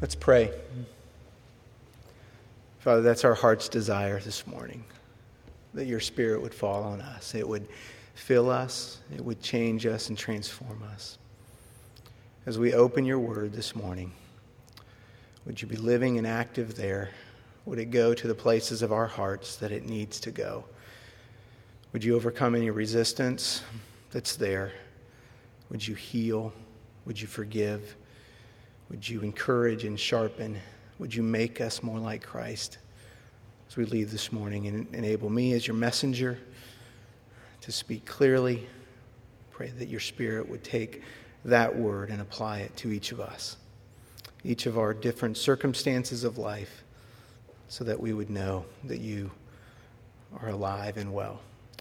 Let's pray. Father, that's our heart's desire this morning that your Spirit would fall on us. It would fill us, it would change us, and transform us. As we open your word this morning, would you be living and active there? Would it go to the places of our hearts that it needs to go? Would you overcome any resistance that's there? Would you heal? Would you forgive? Would you encourage and sharpen? Would you make us more like Christ as we leave this morning and enable me as your messenger to speak clearly? Pray that your Spirit would take that word and apply it to each of us, each of our different circumstances of life, so that we would know that you are alive and well.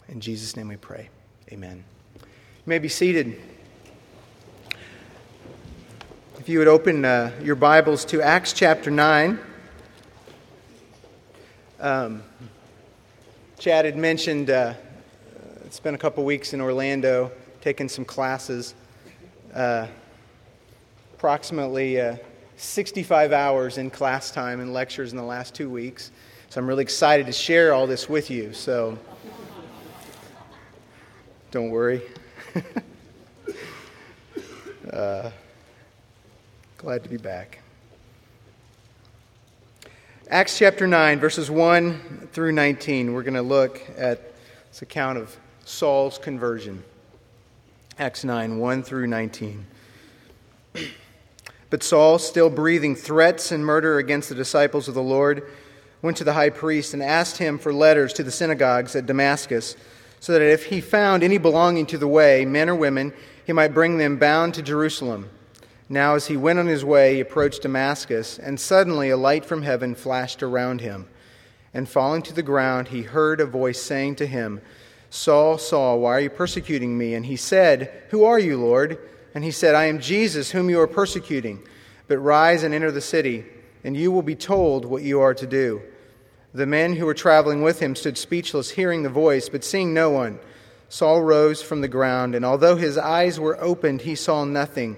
In Jesus' name we pray. Amen. You may be seated. If you would open uh, your Bibles to Acts chapter 9. Um, Chad had mentioned uh, it's been a couple weeks in Orlando, taking some classes. Uh, approximately uh, 65 hours in class time and lectures in the last two weeks. So I'm really excited to share all this with you. So don't worry. Glad to be back. Acts chapter 9, verses 1 through 19. We're going to look at this account of Saul's conversion. Acts 9, 1 through 19. But Saul, still breathing threats and murder against the disciples of the Lord, went to the high priest and asked him for letters to the synagogues at Damascus, so that if he found any belonging to the way, men or women, he might bring them bound to Jerusalem. Now, as he went on his way, he approached Damascus, and suddenly a light from heaven flashed around him. And falling to the ground, he heard a voice saying to him, Saul, Saul, why are you persecuting me? And he said, Who are you, Lord? And he said, I am Jesus, whom you are persecuting. But rise and enter the city, and you will be told what you are to do. The men who were traveling with him stood speechless, hearing the voice, but seeing no one. Saul rose from the ground, and although his eyes were opened, he saw nothing.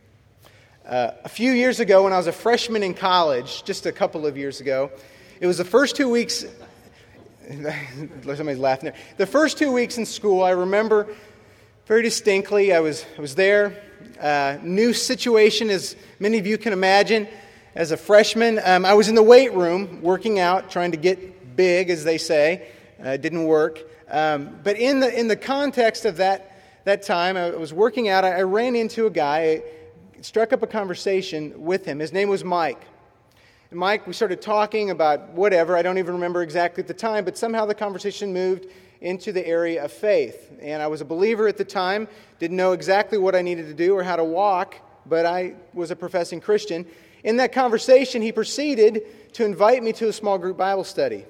Uh, a few years ago, when I was a freshman in college, just a couple of years ago, it was the first two weeks. Somebody's laughing there. The first two weeks in school, I remember very distinctly. I was, I was there. Uh, new situation, as many of you can imagine, as a freshman. Um, I was in the weight room working out, trying to get big, as they say. Uh, didn't work. Um, but in the, in the context of that, that time, I was working out. I, I ran into a guy struck up a conversation with him. His name was Mike. And Mike, we started talking about whatever. I don't even remember exactly at the time, but somehow the conversation moved into the area of faith. And I was a believer at the time, didn't know exactly what I needed to do or how to walk, but I was a professing Christian. In that conversation, he proceeded to invite me to a small group Bible study.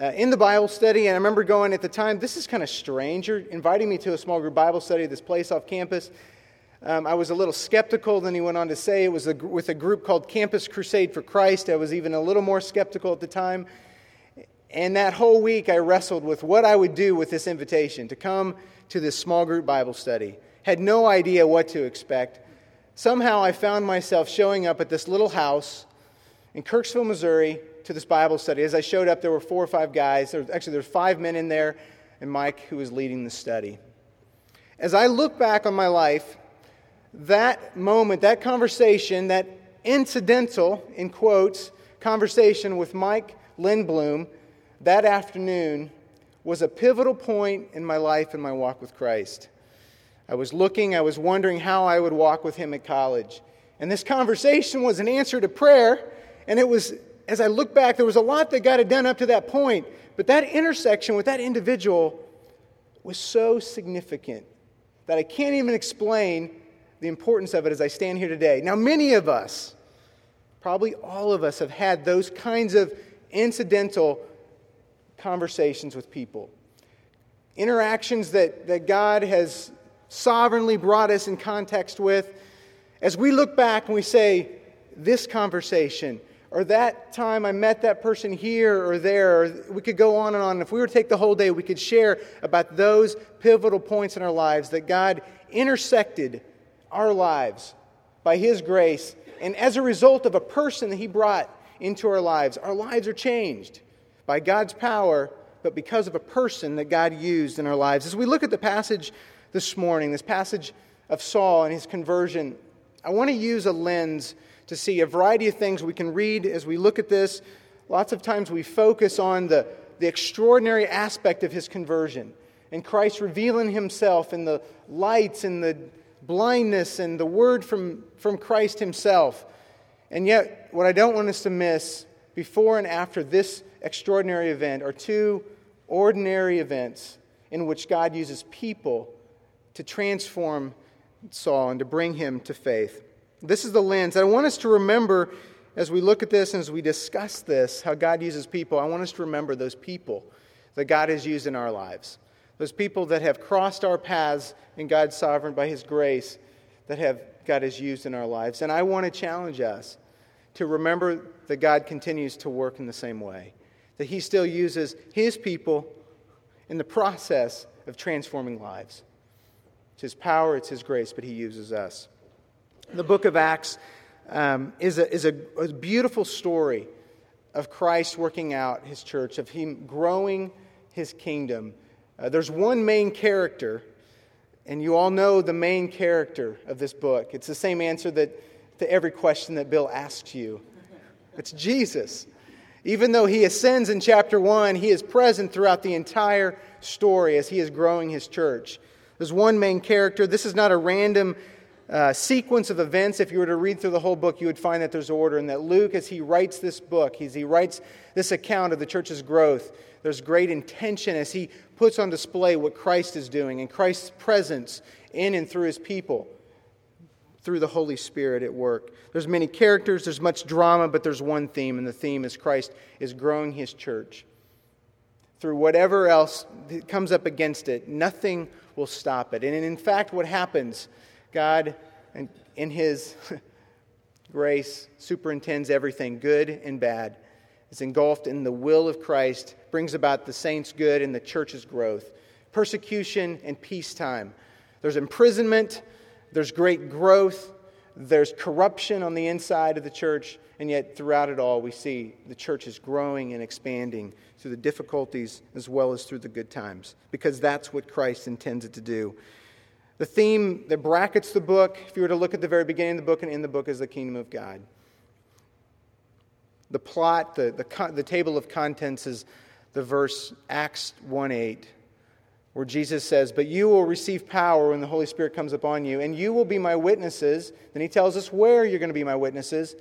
Uh, in the Bible study, and I remember going at the time, this is kind of strange. You're inviting me to a small group Bible study, this place off campus. Um, I was a little skeptical. Then he went on to say it was a, with a group called Campus Crusade for Christ. I was even a little more skeptical at the time. And that whole week, I wrestled with what I would do with this invitation to come to this small group Bible study. Had no idea what to expect. Somehow, I found myself showing up at this little house in Kirksville, Missouri, to this Bible study. As I showed up, there were four or five guys. There, actually, there were five men in there, and Mike, who was leading the study. As I look back on my life, that moment, that conversation, that incidental, in quotes, conversation with Mike Lindblom that afternoon was a pivotal point in my life and my walk with Christ. I was looking, I was wondering how I would walk with him at college. And this conversation was an answer to prayer. And it was, as I look back, there was a lot that God had done up to that point. But that intersection with that individual was so significant that I can't even explain the importance of it as I stand here today. Now, many of us, probably all of us, have had those kinds of incidental conversations with people. Interactions that, that God has sovereignly brought us in context with. As we look back and we say, this conversation, or that time I met that person here or there, or we could go on and on. If we were to take the whole day, we could share about those pivotal points in our lives that God intersected our lives by His grace. And as a result of a person that He brought into our lives, our lives are changed by God's power, but because of a person that God used in our lives. As we look at the passage this morning, this passage of Saul and his conversion, I want to use a lens to see a variety of things we can read as we look at this. Lots of times we focus on the, the extraordinary aspect of his conversion and Christ revealing himself in the lights and the blindness and the word from, from Christ himself. And yet, what I don't want us to miss before and after this extraordinary event are two ordinary events in which God uses people to transform Saul and to bring him to faith. This is the lens. I want us to remember as we look at this and as we discuss this, how God uses people. I want us to remember those people that God has used in our lives. Those people that have crossed our paths in God's sovereign by His grace that have God has used in our lives. And I want to challenge us to remember that God continues to work in the same way that he still uses his people in the process of transforming lives. It's his power, it's his grace, but he uses us. The book of Acts um, is, a, is a, a beautiful story of Christ working out his church, of him growing his kingdom. Uh, there's one main character, and you all know the main character of this book. It's the same answer that, to every question that Bill asks you it's Jesus. Even though he ascends in chapter 1, he is present throughout the entire story as he is growing his church. There's one main character. This is not a random uh, sequence of events. If you were to read through the whole book, you would find that there's order, and that Luke, as he writes this book, as he writes this account of the church's growth, there's great intention as he puts on display what Christ is doing and Christ's presence in and through his people through the Holy Spirit at work. There's many characters, there's much drama, but there's one theme, and the theme is Christ is growing his church. Through whatever else comes up against it, nothing will stop it. And in fact, what happens, God, in his grace, superintends everything, good and bad. Is engulfed in the will of Christ, brings about the saints' good and the church's growth. Persecution and peacetime. There's imprisonment, there's great growth, there's corruption on the inside of the church, and yet throughout it all, we see the church is growing and expanding through the difficulties as well as through the good times, because that's what Christ intends it to do. The theme that brackets the book, if you were to look at the very beginning of the book and in the book, is the kingdom of God. The plot, the, the, the table of contents is the verse Acts 1 8 where Jesus says, But you will receive power when the Holy Spirit comes upon you, and you will be my witnesses. Then he tells us where you're going to be my witnesses. He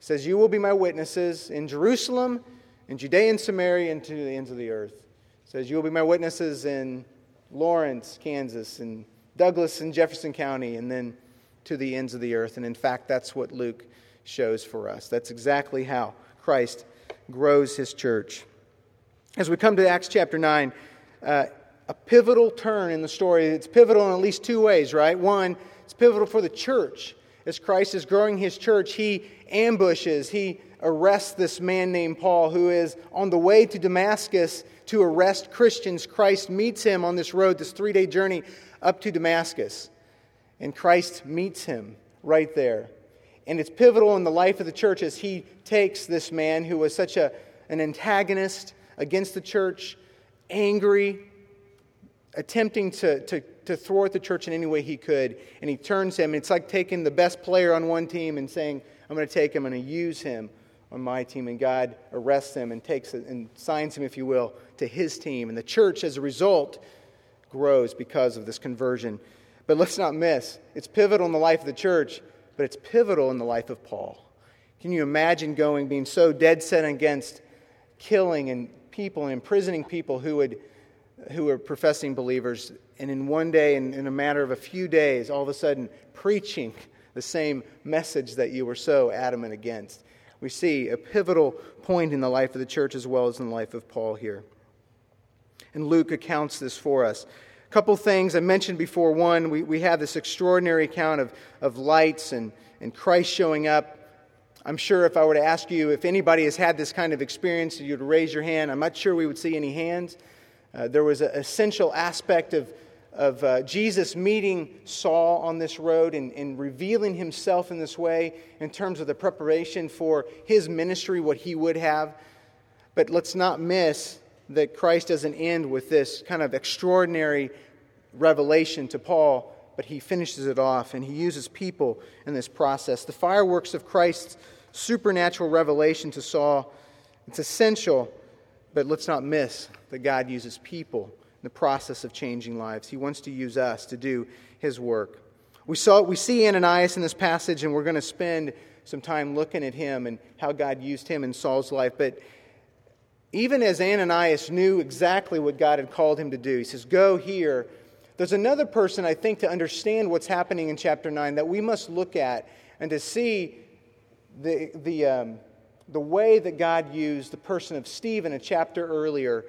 says, You will be my witnesses in Jerusalem, in Judea and Samaria, and to the ends of the earth. He says, You will be my witnesses in Lawrence, Kansas, and Douglas and Jefferson County, and then to the ends of the earth. And in fact, that's what Luke shows for us. That's exactly how Christ grows his church. As we come to Acts chapter 9, uh, a pivotal turn in the story. It's pivotal in at least two ways, right? One, it's pivotal for the church as Christ is growing his church, he ambushes, he arrests this man named Paul who is on the way to Damascus to arrest Christians. Christ meets him on this road, this three day journey up to Damascus. And Christ meets him right there. And it's pivotal in the life of the church as he takes this man who was such a, an antagonist against the church, angry, attempting to, to, to thwart the church in any way he could. And he turns him. It's like taking the best player on one team and saying, I'm going to take him, I'm going to use him on my team. And God arrests him and takes it and signs him, if you will, to his team. And the church, as a result, grows because of this conversion. But let's not miss, it's pivotal in the life of the church, but it's pivotal in the life of Paul. Can you imagine going, being so dead set against killing and people and imprisoning people who would who are professing believers, and in one day, in, in a matter of a few days, all of a sudden preaching the same message that you were so adamant against. We see a pivotal point in the life of the church as well as in the life of Paul here. And Luke accounts this for us. Couple things I mentioned before. One, we, we have this extraordinary account of, of lights and, and Christ showing up. I'm sure if I were to ask you if anybody has had this kind of experience, you'd raise your hand. I'm not sure we would see any hands. Uh, there was an essential aspect of, of uh, Jesus meeting Saul on this road and, and revealing himself in this way in terms of the preparation for his ministry, what he would have. But let's not miss that Christ doesn't end with this kind of extraordinary revelation to Paul, but he finishes it off and he uses people in this process. The fireworks of Christ's supernatural revelation to Saul, it's essential but let's not miss that God uses people in the process of changing lives. He wants to use us to do his work. We, saw, we see Ananias in this passage, and we're going to spend some time looking at him and how God used him in Saul's life. But even as Ananias knew exactly what God had called him to do, he says, Go here. There's another person, I think, to understand what's happening in chapter 9 that we must look at and to see the, the, um, the way that God used the person of Stephen a chapter earlier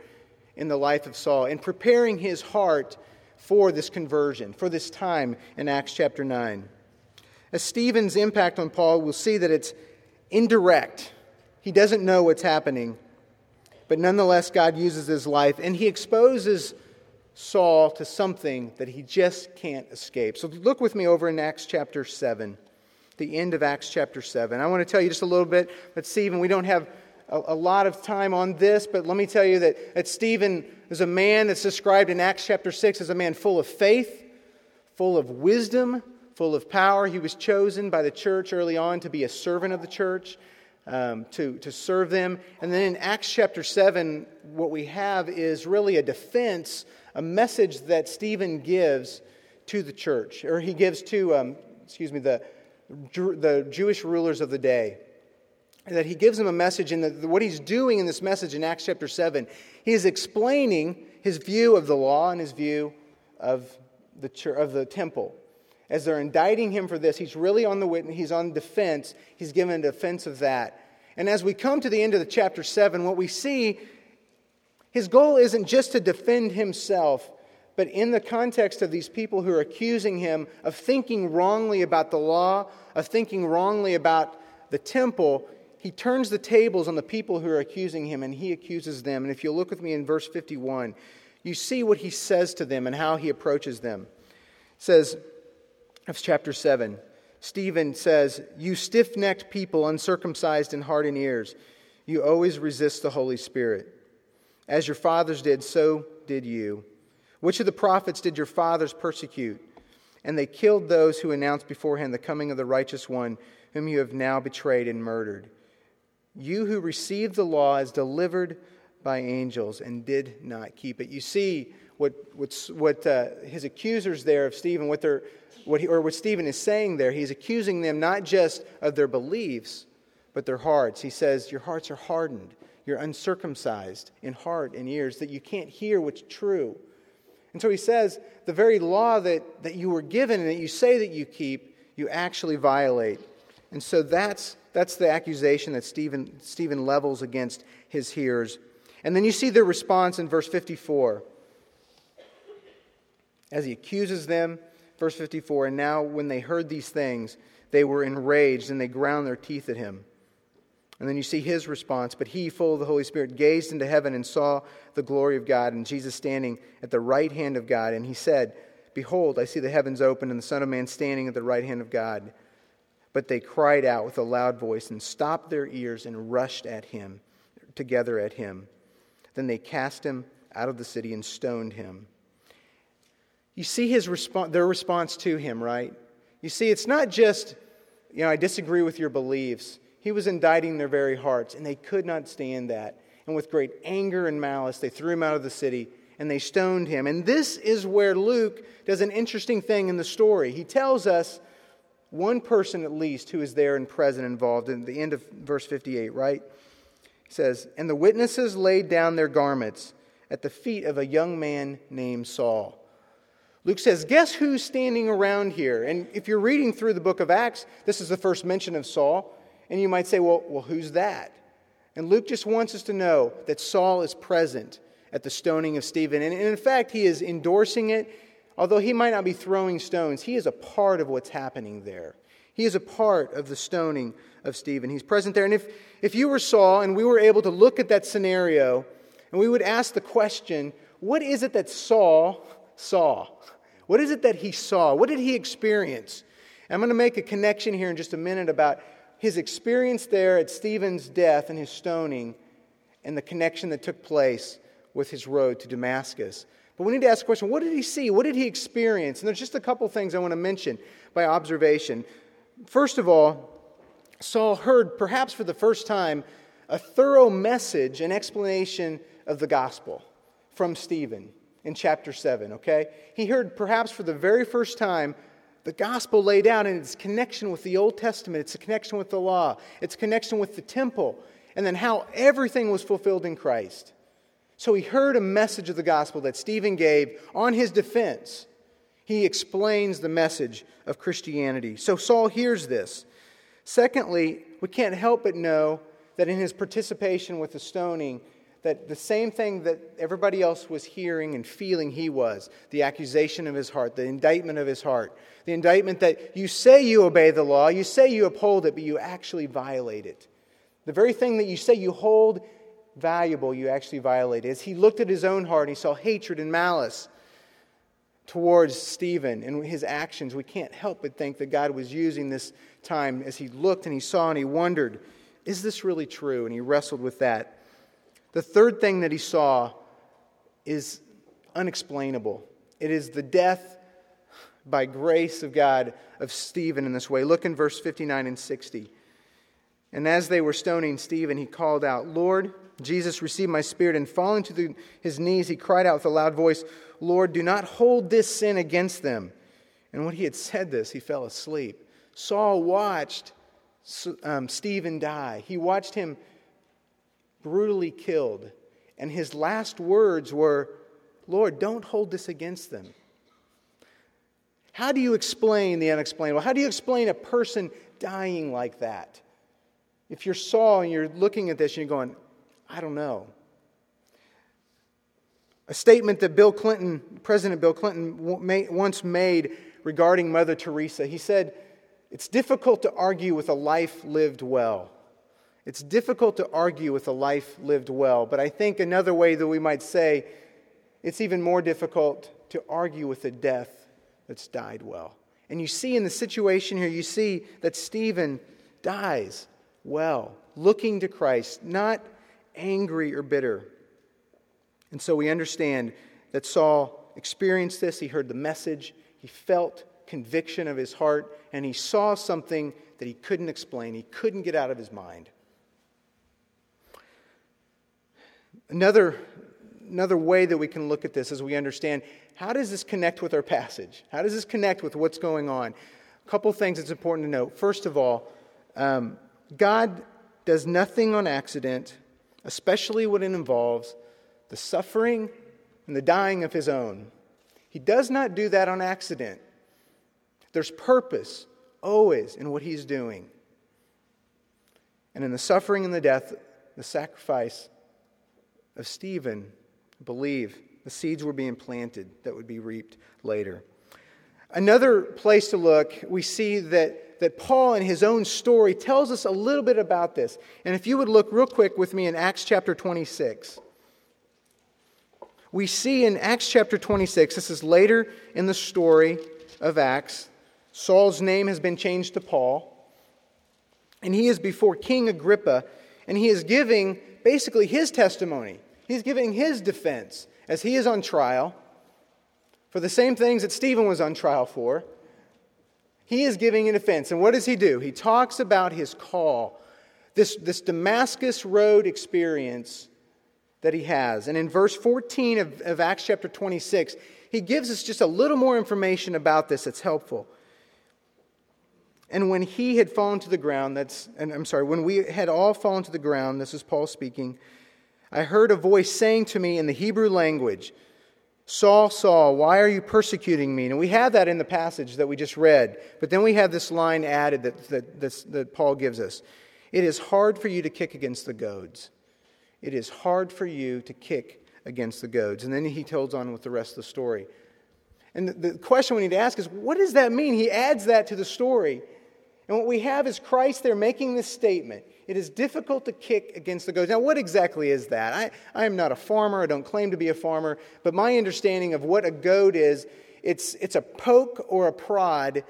in the life of Saul in preparing his heart for this conversion, for this time in Acts chapter 9. As Stephen's impact on Paul, we'll see that it's indirect. He doesn't know what's happening, but nonetheless, God uses his life and he exposes Saul to something that he just can't escape. So look with me over in Acts chapter 7 the end of Acts chapter 7. I want to tell you just a little bit, but Stephen, we don't have a, a lot of time on this, but let me tell you that, that Stephen is a man that's described in Acts chapter 6 as a man full of faith, full of wisdom, full of power. He was chosen by the church early on to be a servant of the church. Um, to, to serve them. And then in Acts chapter 7, what we have is really a defense, a message that Stephen gives to the church, or he gives to, um, excuse me, the, the Jewish rulers of the day. That he gives them a message, and what he's doing in this message in Acts chapter 7, he is explaining his view of the law and his view of the, of the temple. As they're indicting him for this, he's really on the witness, he's on defense, he's given a defense of that. And as we come to the end of the chapter 7, what we see, his goal isn't just to defend himself, but in the context of these people who are accusing him of thinking wrongly about the law, of thinking wrongly about the temple, he turns the tables on the people who are accusing him and he accuses them. And if you look with me in verse 51, you see what he says to them and how he approaches them. It says, of chapter 7, Stephen says, You stiff necked people, uncircumcised in heart and ears, you always resist the Holy Spirit. As your fathers did, so did you. Which of the prophets did your fathers persecute? And they killed those who announced beforehand the coming of the righteous one, whom you have now betrayed and murdered. You who received the law as delivered by angels and did not keep it. You see what, what's, what uh, his accusers there of Stephen, what they're, what he, or what Stephen is saying there. He's accusing them not just of their beliefs, but their hearts. He says, Your hearts are hardened. You're uncircumcised in heart and ears, that you can't hear what's true. And so he says, the very law that, that you were given and that you say that you keep, you actually violate. And so that's, that's the accusation that Stephen, Stephen levels against his hearers. And then you see their response in verse 54. As he accuses them, verse 54 And now, when they heard these things, they were enraged and they ground their teeth at him. And then you see his response. But he, full of the Holy Spirit, gazed into heaven and saw the glory of God and Jesus standing at the right hand of God. And he said, Behold, I see the heavens open and the Son of Man standing at the right hand of God. But they cried out with a loud voice and stopped their ears and rushed at him, together at him. Then they cast him out of the city and stoned him. You see his response, their response to him, right? You see, it's not just, you know, I disagree with your beliefs. He was indicting their very hearts, and they could not stand that. And with great anger and malice, they threw him out of the city and they stoned him. And this is where Luke does an interesting thing in the story. He tells us one person at least who is there and present involved in the end of verse 58, right? He says, And the witnesses laid down their garments at the feet of a young man named Saul. Luke says, Guess who's standing around here? And if you're reading through the book of Acts, this is the first mention of Saul. And you might say, Well, well who's that? And Luke just wants us to know that Saul is present at the stoning of Stephen. And in fact, he is endorsing it. Although he might not be throwing stones, he is a part of what's happening there. He is a part of the stoning of Stephen. He's present there. And if, if you were Saul and we were able to look at that scenario and we would ask the question, what is it that Saul saw? What is it that he saw? What did he experience? I'm going to make a connection here in just a minute about his experience there at Stephen's death and his stoning and the connection that took place with his road to Damascus. But we need to ask the question what did he see? What did he experience? And there's just a couple things I want to mention by observation. First of all, Saul heard, perhaps for the first time, a thorough message and explanation of the gospel from Stephen in chapter 7, okay? He heard, perhaps for the very first time, the gospel laid out in its connection with the Old Testament, its a connection with the law, its connection with the temple, and then how everything was fulfilled in Christ. So he heard a message of the gospel that Stephen gave on his defense. He explains the message of Christianity. So Saul hears this. Secondly, we can't help but know that in his participation with the stoning, that the same thing that everybody else was hearing and feeling he was the accusation of his heart, the indictment of his heart, the indictment that you say you obey the law, you say you uphold it, but you actually violate it. The very thing that you say you hold valuable you actually violated. As he looked at his own heart, he saw hatred and malice towards Stephen and his actions. We can't help but think that God was using this time as he looked and he saw and he wondered, is this really true? And he wrestled with that. The third thing that he saw is unexplainable. It is the death by grace of God of Stephen in this way. Look in verse 59 and 60. And as they were stoning Stephen, he called out, Lord, Jesus received my spirit, and falling to the, his knees, he cried out with a loud voice, Lord, do not hold this sin against them. And when he had said this, he fell asleep. Saul watched um, Stephen die. He watched him brutally killed. And his last words were, Lord, don't hold this against them. How do you explain the unexplainable? How do you explain a person dying like that? If you're Saul and you're looking at this and you're going, I don't know. A statement that Bill Clinton, President Bill Clinton, once made regarding Mother Teresa. He said, It's difficult to argue with a life lived well. It's difficult to argue with a life lived well, but I think another way that we might say it's even more difficult to argue with a death that's died well. And you see in the situation here, you see that Stephen dies well, looking to Christ, not angry or bitter. And so we understand that Saul experienced this. He heard the message, he felt conviction of his heart, and he saw something that he couldn't explain, he couldn't get out of his mind. Another, another way that we can look at this is we understand how does this connect with our passage? How does this connect with what's going on? A couple things it's important to note. First of all, um, God does nothing on accident especially when it involves the suffering and the dying of his own. He does not do that on accident. There's purpose always in what he's doing. And in the suffering and the death, the sacrifice of Stephen, believe the seeds were being planted that would be reaped later. Another place to look, we see that, that Paul, in his own story, tells us a little bit about this. And if you would look real quick with me in Acts chapter 26, we see in Acts chapter 26, this is later in the story of Acts, Saul's name has been changed to Paul, and he is before King Agrippa, and he is giving basically his testimony. He's giving his defense as he is on trial for the same things that Stephen was on trial for. He is giving an defense. And what does he do? He talks about his call, this, this Damascus Road experience that he has. And in verse 14 of, of Acts chapter 26, he gives us just a little more information about this that's helpful. And when he had fallen to the ground, that's, and I'm sorry, when we had all fallen to the ground, this is Paul speaking, I heard a voice saying to me in the Hebrew language, Saul, Saul, why are you persecuting me? And we have that in the passage that we just read, but then we have this line added that, that, that, that Paul gives us. It is hard for you to kick against the goads. It is hard for you to kick against the goads. And then he tells on with the rest of the story. And the, the question we need to ask is what does that mean? He adds that to the story. And what we have is Christ there making this statement. It is difficult to kick against the goads. Now, what exactly is that? I, I am not a farmer. I don't claim to be a farmer. But my understanding of what a goad is, it's, it's a poke or a prod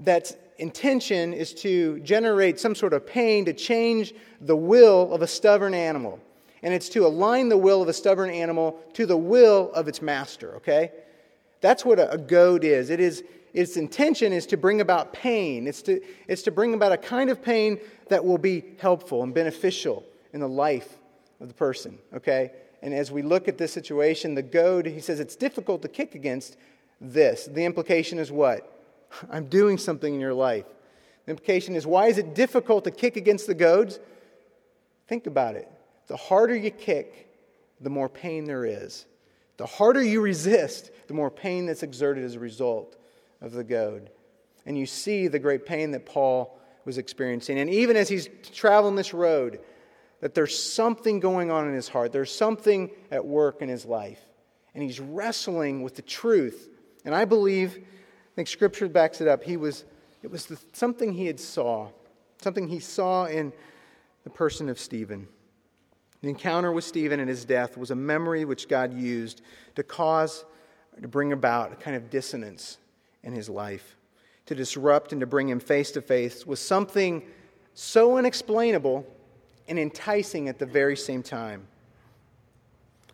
that's intention is to generate some sort of pain to change the will of a stubborn animal. And it's to align the will of a stubborn animal to the will of its master, okay? That's what a, a goad is. It is its intention is to bring about pain. It's to, it's to bring about a kind of pain that will be helpful and beneficial in the life of the person, okay? And as we look at this situation, the goad, he says it's difficult to kick against this. The implication is what? I'm doing something in your life. The implication is why is it difficult to kick against the goads? Think about it. The harder you kick, the more pain there is. The harder you resist, the more pain that's exerted as a result of the goad. And you see the great pain that Paul was experiencing. And even as he's traveling this road, that there's something going on in his heart, there's something at work in his life. And he's wrestling with the truth. And I believe, I think Scripture backs it up. He was, it was the, something he had saw, something he saw in the person of Stephen. The encounter with Stephen and his death was a memory which God used to cause, to bring about a kind of dissonance in his life, to disrupt and to bring him face to face with something so unexplainable and enticing at the very same time.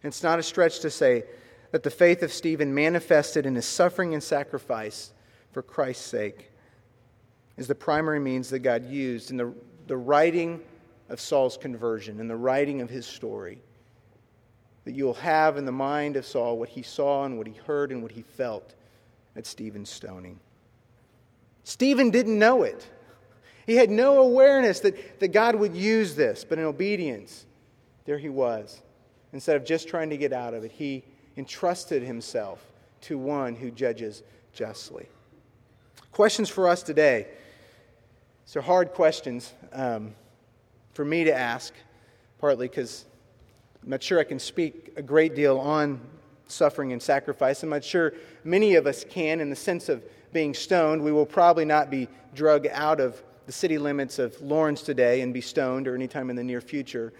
It's not a stretch to say that the faith of Stephen manifested in his suffering and sacrifice for Christ's sake is the primary means that God used in the, the writing of Saul's conversion and the writing of his story. That you'll have in the mind of Saul what he saw and what he heard and what he felt at Stephen's stoning. Stephen didn't know it. He had no awareness that, that God would use this, but in obedience, there he was. Instead of just trying to get out of it, he entrusted himself to one who judges justly. Questions for us today. Are hard questions um, for me to ask, partly because I'm not sure I can speak a great deal on suffering and sacrifice. I'm not sure many of us can in the sense of being stoned. We will probably not be drug out of the city limits of Lawrence today and be stoned or anytime in the near future.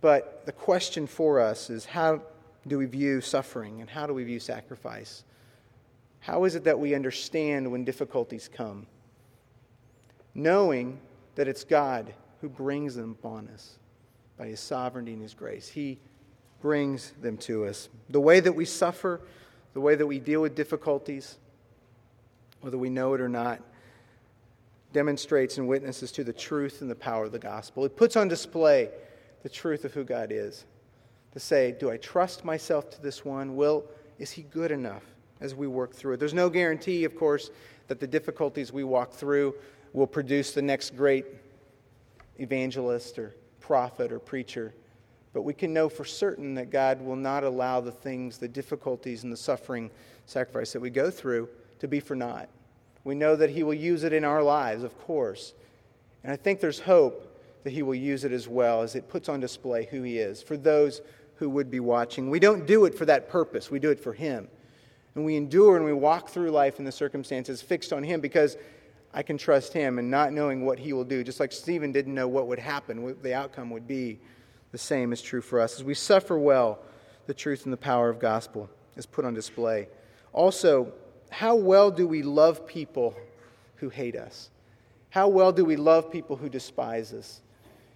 But the question for us is how do we view suffering and how do we view sacrifice? How is it that we understand when difficulties come? Knowing that it's God who brings them upon us by his sovereignty and his grace. He brings them to us. The way that we suffer, the way that we deal with difficulties, whether we know it or not, demonstrates and witnesses to the truth and the power of the gospel. It puts on display the truth of who God is. To say, do I trust myself to this one? Will, is he good enough as we work through it? There's no guarantee, of course, that the difficulties we walk through will produce the next great evangelist or prophet or preacher. But we can know for certain that God will not allow the things, the difficulties, and the suffering, sacrifice that we go through to be for naught. We know that He will use it in our lives, of course. And I think there's hope that He will use it as well as it puts on display who He is for those who would be watching. We don't do it for that purpose, we do it for Him. And we endure and we walk through life in the circumstances fixed on Him because I can trust Him and not knowing what He will do. Just like Stephen didn't know what would happen, what the outcome would be, the same is true for us. As we suffer well, the truth and the power of gospel is put on display. Also, how well do we love people who hate us? How well do we love people who despise us?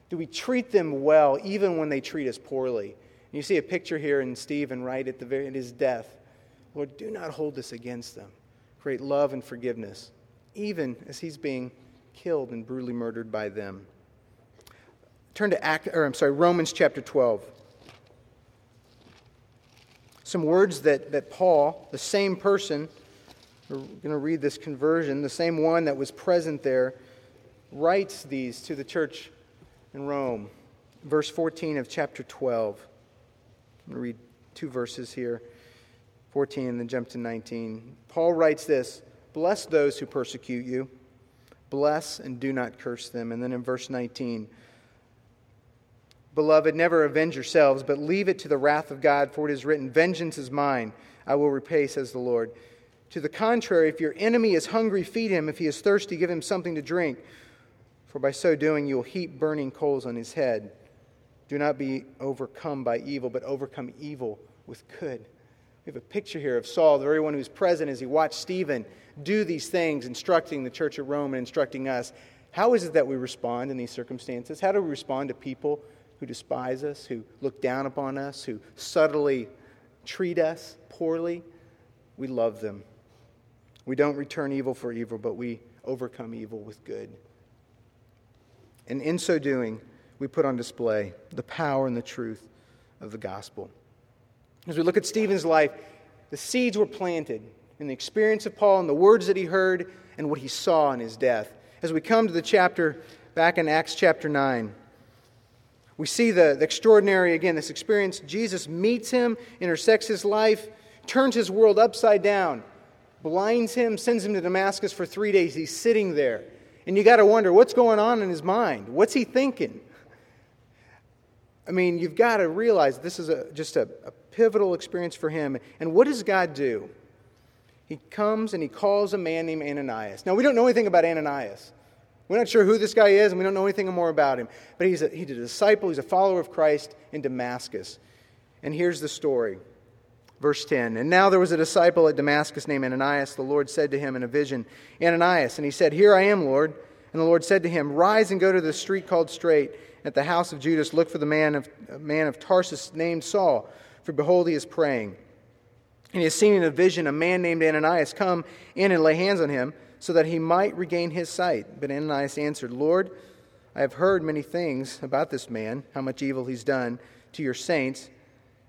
Do we treat them well even when they treat us poorly? And you see a picture here in Stephen right at, the very, at his death. Lord, do not hold this against them. Create love and forgiveness, even as he's being killed and brutally murdered by them. Turn to Act, or I'm sorry, Romans chapter 12. Some words that, that Paul, the same person, we're going to read this conversion, the same one that was present there, writes these to the church in Rome. Verse 14 of chapter 12. I'm going to read two verses here 14 and then jump to 19. Paul writes this Bless those who persecute you, bless and do not curse them. And then in verse 19, Beloved, never avenge yourselves, but leave it to the wrath of God, for it is written, Vengeance is mine, I will repay, says the Lord. To the contrary, if your enemy is hungry, feed him. If he is thirsty, give him something to drink. For by so doing, you will heap burning coals on his head. Do not be overcome by evil, but overcome evil with good. We have a picture here of Saul, the very one who's present as he watched Stephen do these things, instructing the church at Rome and instructing us. How is it that we respond in these circumstances? How do we respond to people who despise us, who look down upon us, who subtly treat us poorly? We love them. We don't return evil for evil, but we overcome evil with good. And in so doing, we put on display the power and the truth of the gospel. As we look at Stephen's life, the seeds were planted in the experience of Paul and the words that he heard and what he saw in his death. As we come to the chapter back in Acts chapter 9, we see the, the extraordinary, again, this experience. Jesus meets him, intersects his life, turns his world upside down blinds him, sends him to Damascus for three days. He's sitting there. And you got to wonder what's going on in his mind? What's he thinking? I mean, you've got to realize this is a, just a, a pivotal experience for him. And what does God do? He comes and he calls a man named Ananias. Now, we don't know anything about Ananias. We're not sure who this guy is, and we don't know anything more about him. But he's a, he's a disciple, he's a follower of Christ in Damascus. And here's the story. Verse 10 And now there was a disciple at Damascus named Ananias. The Lord said to him in a vision, Ananias. And he said, Here I am, Lord. And the Lord said to him, Rise and go to the street called Straight. At the house of Judas, look for the man of, man of Tarsus named Saul, for behold, he is praying. And he has seen in a vision a man named Ananias come in and lay hands on him, so that he might regain his sight. But Ananias answered, Lord, I have heard many things about this man, how much evil he's done to your saints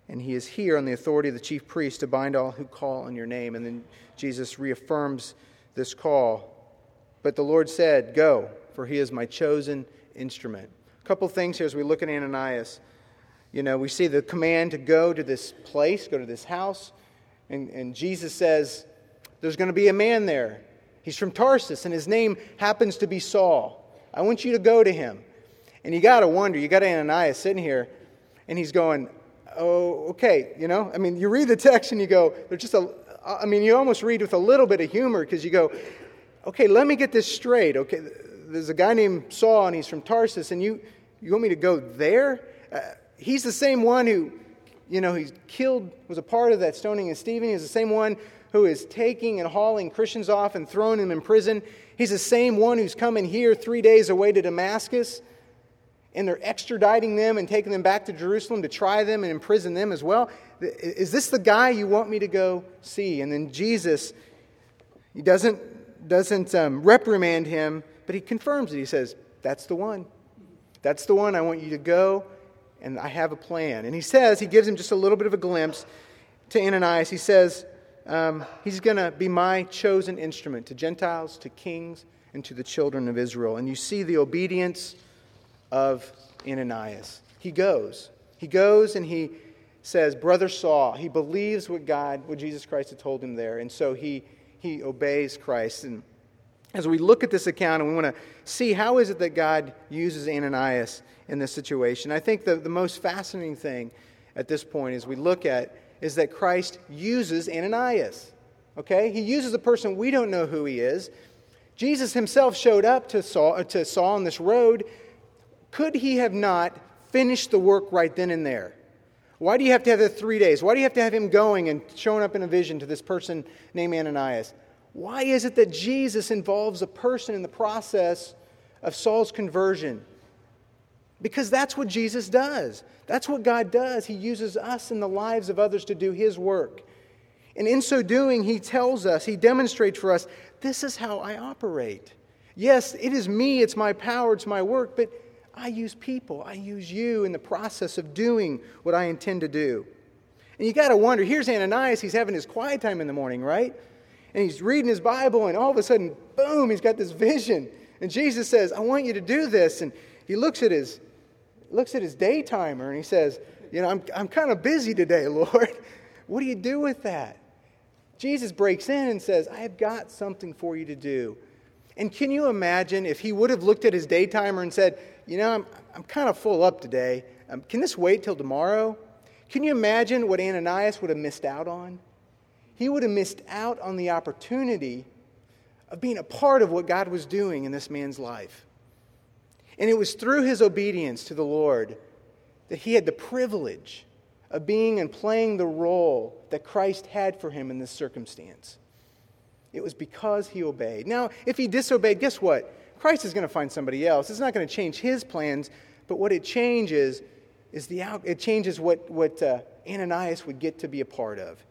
and he is here on the authority of the chief priest to bind all who call on your name. And then Jesus reaffirms this call. But the Lord said, Go, for he is my chosen instrument. A couple things here as we look at Ananias. You know, we see the command to go to this place, go to this house. And, and Jesus says, There's going to be a man there. He's from Tarsus, and his name happens to be Saul. I want you to go to him. And you got to wonder, you got Ananias sitting here, and he's going, oh, okay, you know? I mean, you read the text and you go, there's just a, I mean, you almost read with a little bit of humor because you go, okay, let me get this straight. Okay, there's a guy named Saul and he's from Tarsus, and you, you want me to go there? Uh, he's the same one who, you know, he killed, was a part of that stoning of Stephen. He's the same one who is taking and hauling Christians off and throwing them in prison. He's the same one who's coming here three days away to Damascus and they're extraditing them and taking them back to Jerusalem to try them and imprison them as well. Is this the guy you want me to go see? And then Jesus, he doesn't, doesn't um, reprimand him, but he confirms it. He says, That's the one. That's the one I want you to go, and I have a plan. And he says, he gives him just a little bit of a glimpse to Ananias. He says, um, He's going to be my chosen instrument to Gentiles, to kings, and to the children of Israel. And you see the obedience of Ananias. He goes. He goes and he says, Brother Saul, he believes what God, what Jesus Christ had told him there. And so he, he obeys Christ. And as we look at this account and we want to see how is it that God uses Ananias in this situation, I think the, the most fascinating thing at this point is we look at is that Christ uses Ananias. Okay? He uses a person we don't know who he is. Jesus himself showed up to Saul, uh, to Saul on this road. Could he have not finished the work right then and there? Why do you have to have the three days? Why do you have to have him going and showing up in a vision to this person named Ananias? Why is it that Jesus involves a person in the process of Saul's conversion? Because that's what Jesus does. That's what God does. He uses us in the lives of others to do His work. And in so doing, He tells us, He demonstrates for us, this is how I operate. Yes, it is me, it's my power, it's my work, but I use people. I use you in the process of doing what I intend to do. And you got to wonder here's Ananias, he's having his quiet time in the morning, right? And he's reading his Bible, and all of a sudden, boom, he's got this vision. And Jesus says, I want you to do this. And he looks at his, looks at his day timer and he says, You know, I'm, I'm kind of busy today, Lord. What do you do with that? Jesus breaks in and says, I have got something for you to do. And can you imagine if he would have looked at his day timer and said, You know, I'm, I'm kind of full up today. Um, can this wait till tomorrow? Can you imagine what Ananias would have missed out on? He would have missed out on the opportunity of being a part of what God was doing in this man's life. And it was through his obedience to the Lord that he had the privilege of being and playing the role that Christ had for him in this circumstance. It was because he obeyed. Now, if he disobeyed, guess what? Christ is going to find somebody else. It's not going to change his plans, but what it changes is the out, it changes what, what uh, Ananias would get to be a part of.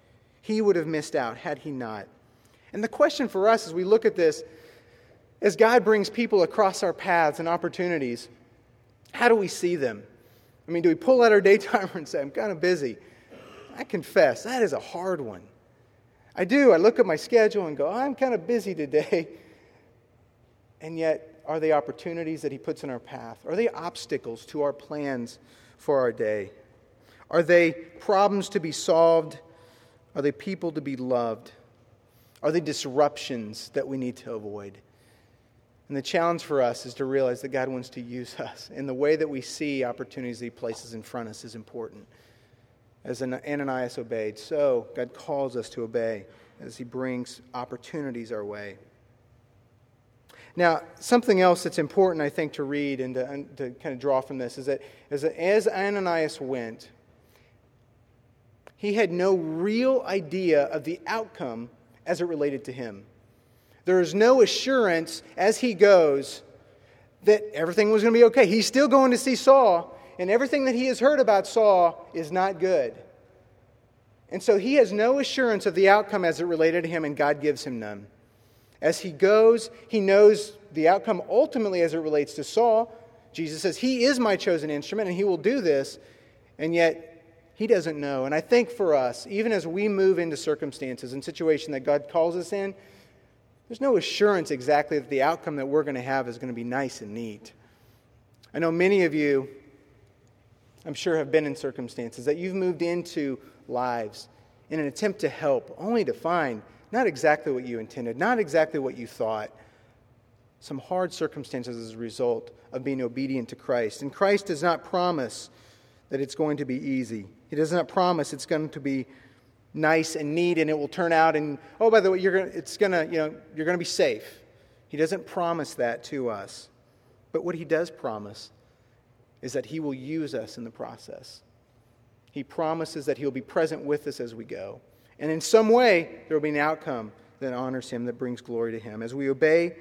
He would have missed out had he not. And the question for us as we look at this, as God brings people across our paths and opportunities, how do we see them? I mean, do we pull out our day timer and say, I'm kind of busy? I confess, that is a hard one. I do. I look at my schedule and go, I'm kind of busy today. And yet, are they opportunities that He puts in our path? Are they obstacles to our plans for our day? Are they problems to be solved? Are they people to be loved? Are they disruptions that we need to avoid? And the challenge for us is to realize that God wants to use us. And the way that we see opportunities He places in front of us is important. As Ananias obeyed, so God calls us to obey as He brings opportunities our way. Now, something else that's important, I think, to read and to, and to kind of draw from this is that as, as Ananias went, he had no real idea of the outcome as it related to him. There is no assurance as he goes that everything was going to be okay. He's still going to see Saul, and everything that he has heard about Saul is not good. And so he has no assurance of the outcome as it related to him, and God gives him none. As he goes, he knows the outcome ultimately as it relates to Saul. Jesus says, He is my chosen instrument, and he will do this. And yet, he doesn't know. And I think for us, even as we move into circumstances and situations that God calls us in, there's no assurance exactly that the outcome that we're going to have is going to be nice and neat. I know many of you, I'm sure, have been in circumstances that you've moved into lives in an attempt to help, only to find not exactly what you intended, not exactly what you thought. Some hard circumstances as a result of being obedient to Christ. And Christ does not promise that it's going to be easy. He does not promise it's going to be nice and neat and it will turn out and oh by the way you're going it's going to you know you're going to be safe. He doesn't promise that to us but what he does promise is that he will use us in the process. He promises that he'll be present with us as we go and in some way there will be an outcome that honors him that brings glory to him. As we obey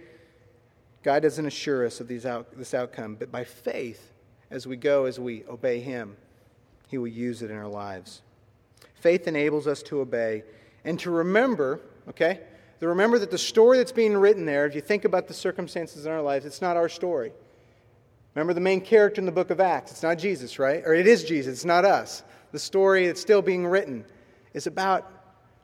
god doesn't assure us of these out, this outcome but by faith as we go as we obey him he will use it in our lives Faith enables us to obey and to remember, okay? To remember that the story that's being written there, if you think about the circumstances in our lives, it's not our story. Remember the main character in the book of Acts? It's not Jesus, right? Or it is Jesus, it's not us. The story that's still being written is about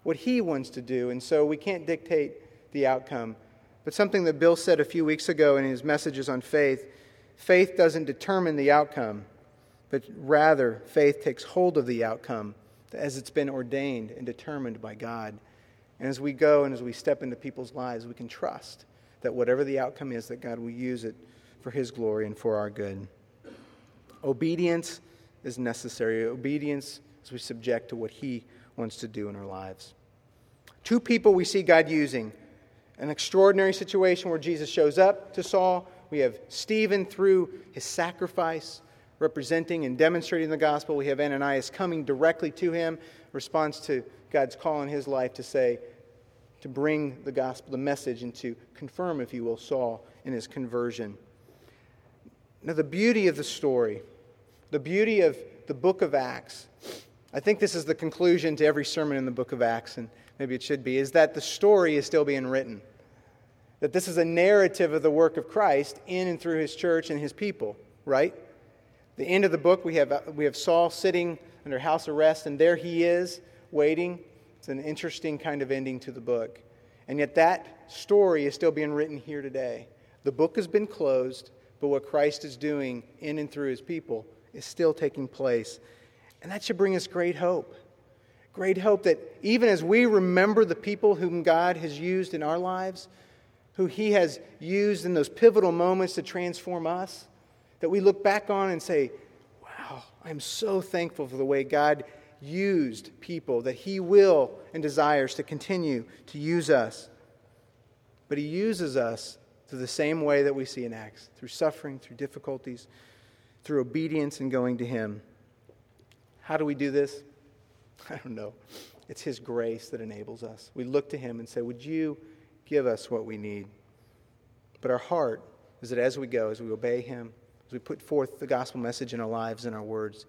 what he wants to do, and so we can't dictate the outcome. But something that Bill said a few weeks ago in his messages on faith faith doesn't determine the outcome, but rather faith takes hold of the outcome as it's been ordained and determined by God. And as we go and as we step into people's lives, we can trust that whatever the outcome is, that God will use it for His glory and for our good. Obedience is necessary. Obedience as we subject to what He wants to do in our lives. Two people we see God using. An extraordinary situation where Jesus shows up to Saul. We have Stephen through his sacrifice, representing and demonstrating the gospel. We have Ananias coming directly to him, response to God's call in his life to say, to bring the gospel, the message, and to confirm, if you will, Saul in his conversion. Now, the beauty of the story, the beauty of the book of Acts, I think this is the conclusion to every sermon in the book of Acts, and maybe it should be, is that the story is still being written. That this is a narrative of the work of Christ in and through his church and his people, right? The end of the book, we have, we have Saul sitting under house arrest, and there he is, waiting. It's an interesting kind of ending to the book. And yet, that story is still being written here today. The book has been closed, but what Christ is doing in and through his people is still taking place. And that should bring us great hope. Great hope that even as we remember the people whom God has used in our lives, who he has used in those pivotal moments to transform us, that we look back on and say, wow, I'm so thankful for the way God used people, that he will and desires to continue to use us. But he uses us through the same way that we see in Acts through suffering, through difficulties, through obedience and going to him. How do we do this? I don't know. It's his grace that enables us. We look to him and say, Would you give us what we need? But our heart is that as we go, as we obey him, as we put forth the gospel message in our lives and our words,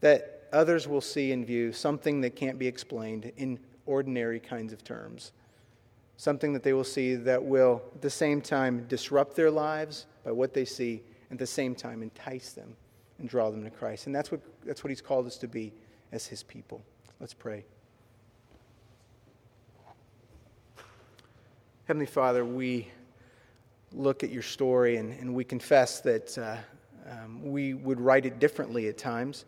that others will see and view something that can't be explained in ordinary kinds of terms. Something that they will see that will, at the same time, disrupt their lives by what they see, and at the same time, entice them and draw them to Christ. And that's what, that's what He's called us to be as His people. Let's pray. Heavenly Father, we look at your story and, and we confess that uh, um, we would write it differently at times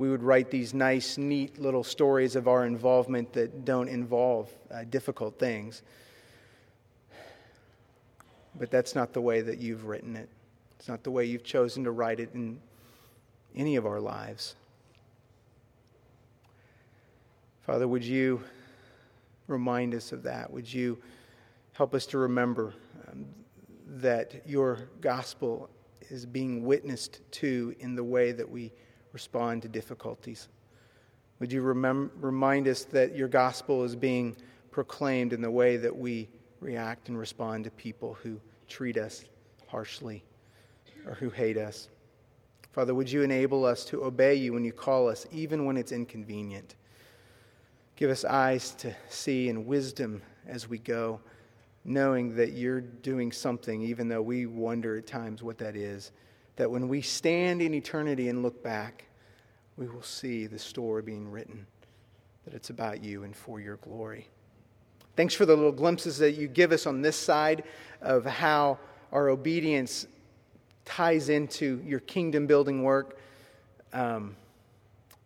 we would write these nice, neat little stories of our involvement that don't involve uh, difficult things. But that's not the way that you've written it. It's not the way you've chosen to write it in any of our lives. Father, would you remind us of that? Would you help us to remember um, that your gospel is being witnessed to in the way that we respond to difficulties. Would you remem- remind us that your gospel is being proclaimed in the way that we react and respond to people who treat us harshly or who hate us? Father, would you enable us to obey you when you call us, even when it's inconvenient? Give us eyes to see and wisdom as we go, knowing that you're doing something, even though we wonder at times what that is that when we stand in eternity and look back, we will see the story being written, that it's about you and for your glory. Thanks for the little glimpses that you give us on this side of how our obedience ties into your kingdom building work. Um,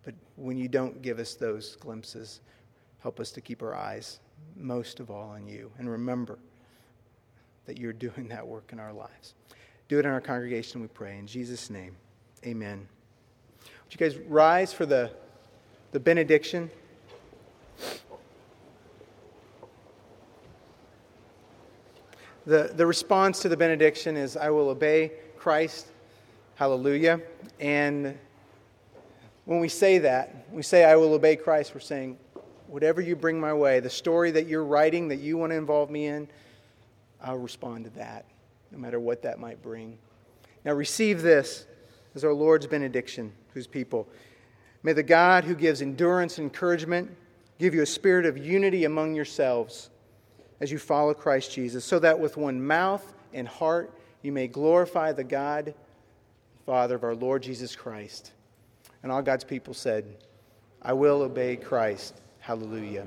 but when you don't give us those glimpses, help us to keep our eyes most of all on you and remember that you're doing that work in our lives. Do it in our congregation, we pray. In Jesus' name, amen. Would you guys rise for the, the benediction? The, the response to the benediction is I will obey Christ. Hallelujah. And when we say that, we say, I will obey Christ, we're saying, whatever you bring my way, the story that you're writing that you want to involve me in, I'll respond to that no matter what that might bring. Now, receive this as our Lord's benediction his people. May the God who gives endurance and encouragement give you a spirit of unity among yourselves as you follow Christ Jesus, so that with one mouth and heart you may glorify the God, Father of our Lord Jesus Christ. And all God's people said, I will obey Christ. Hallelujah.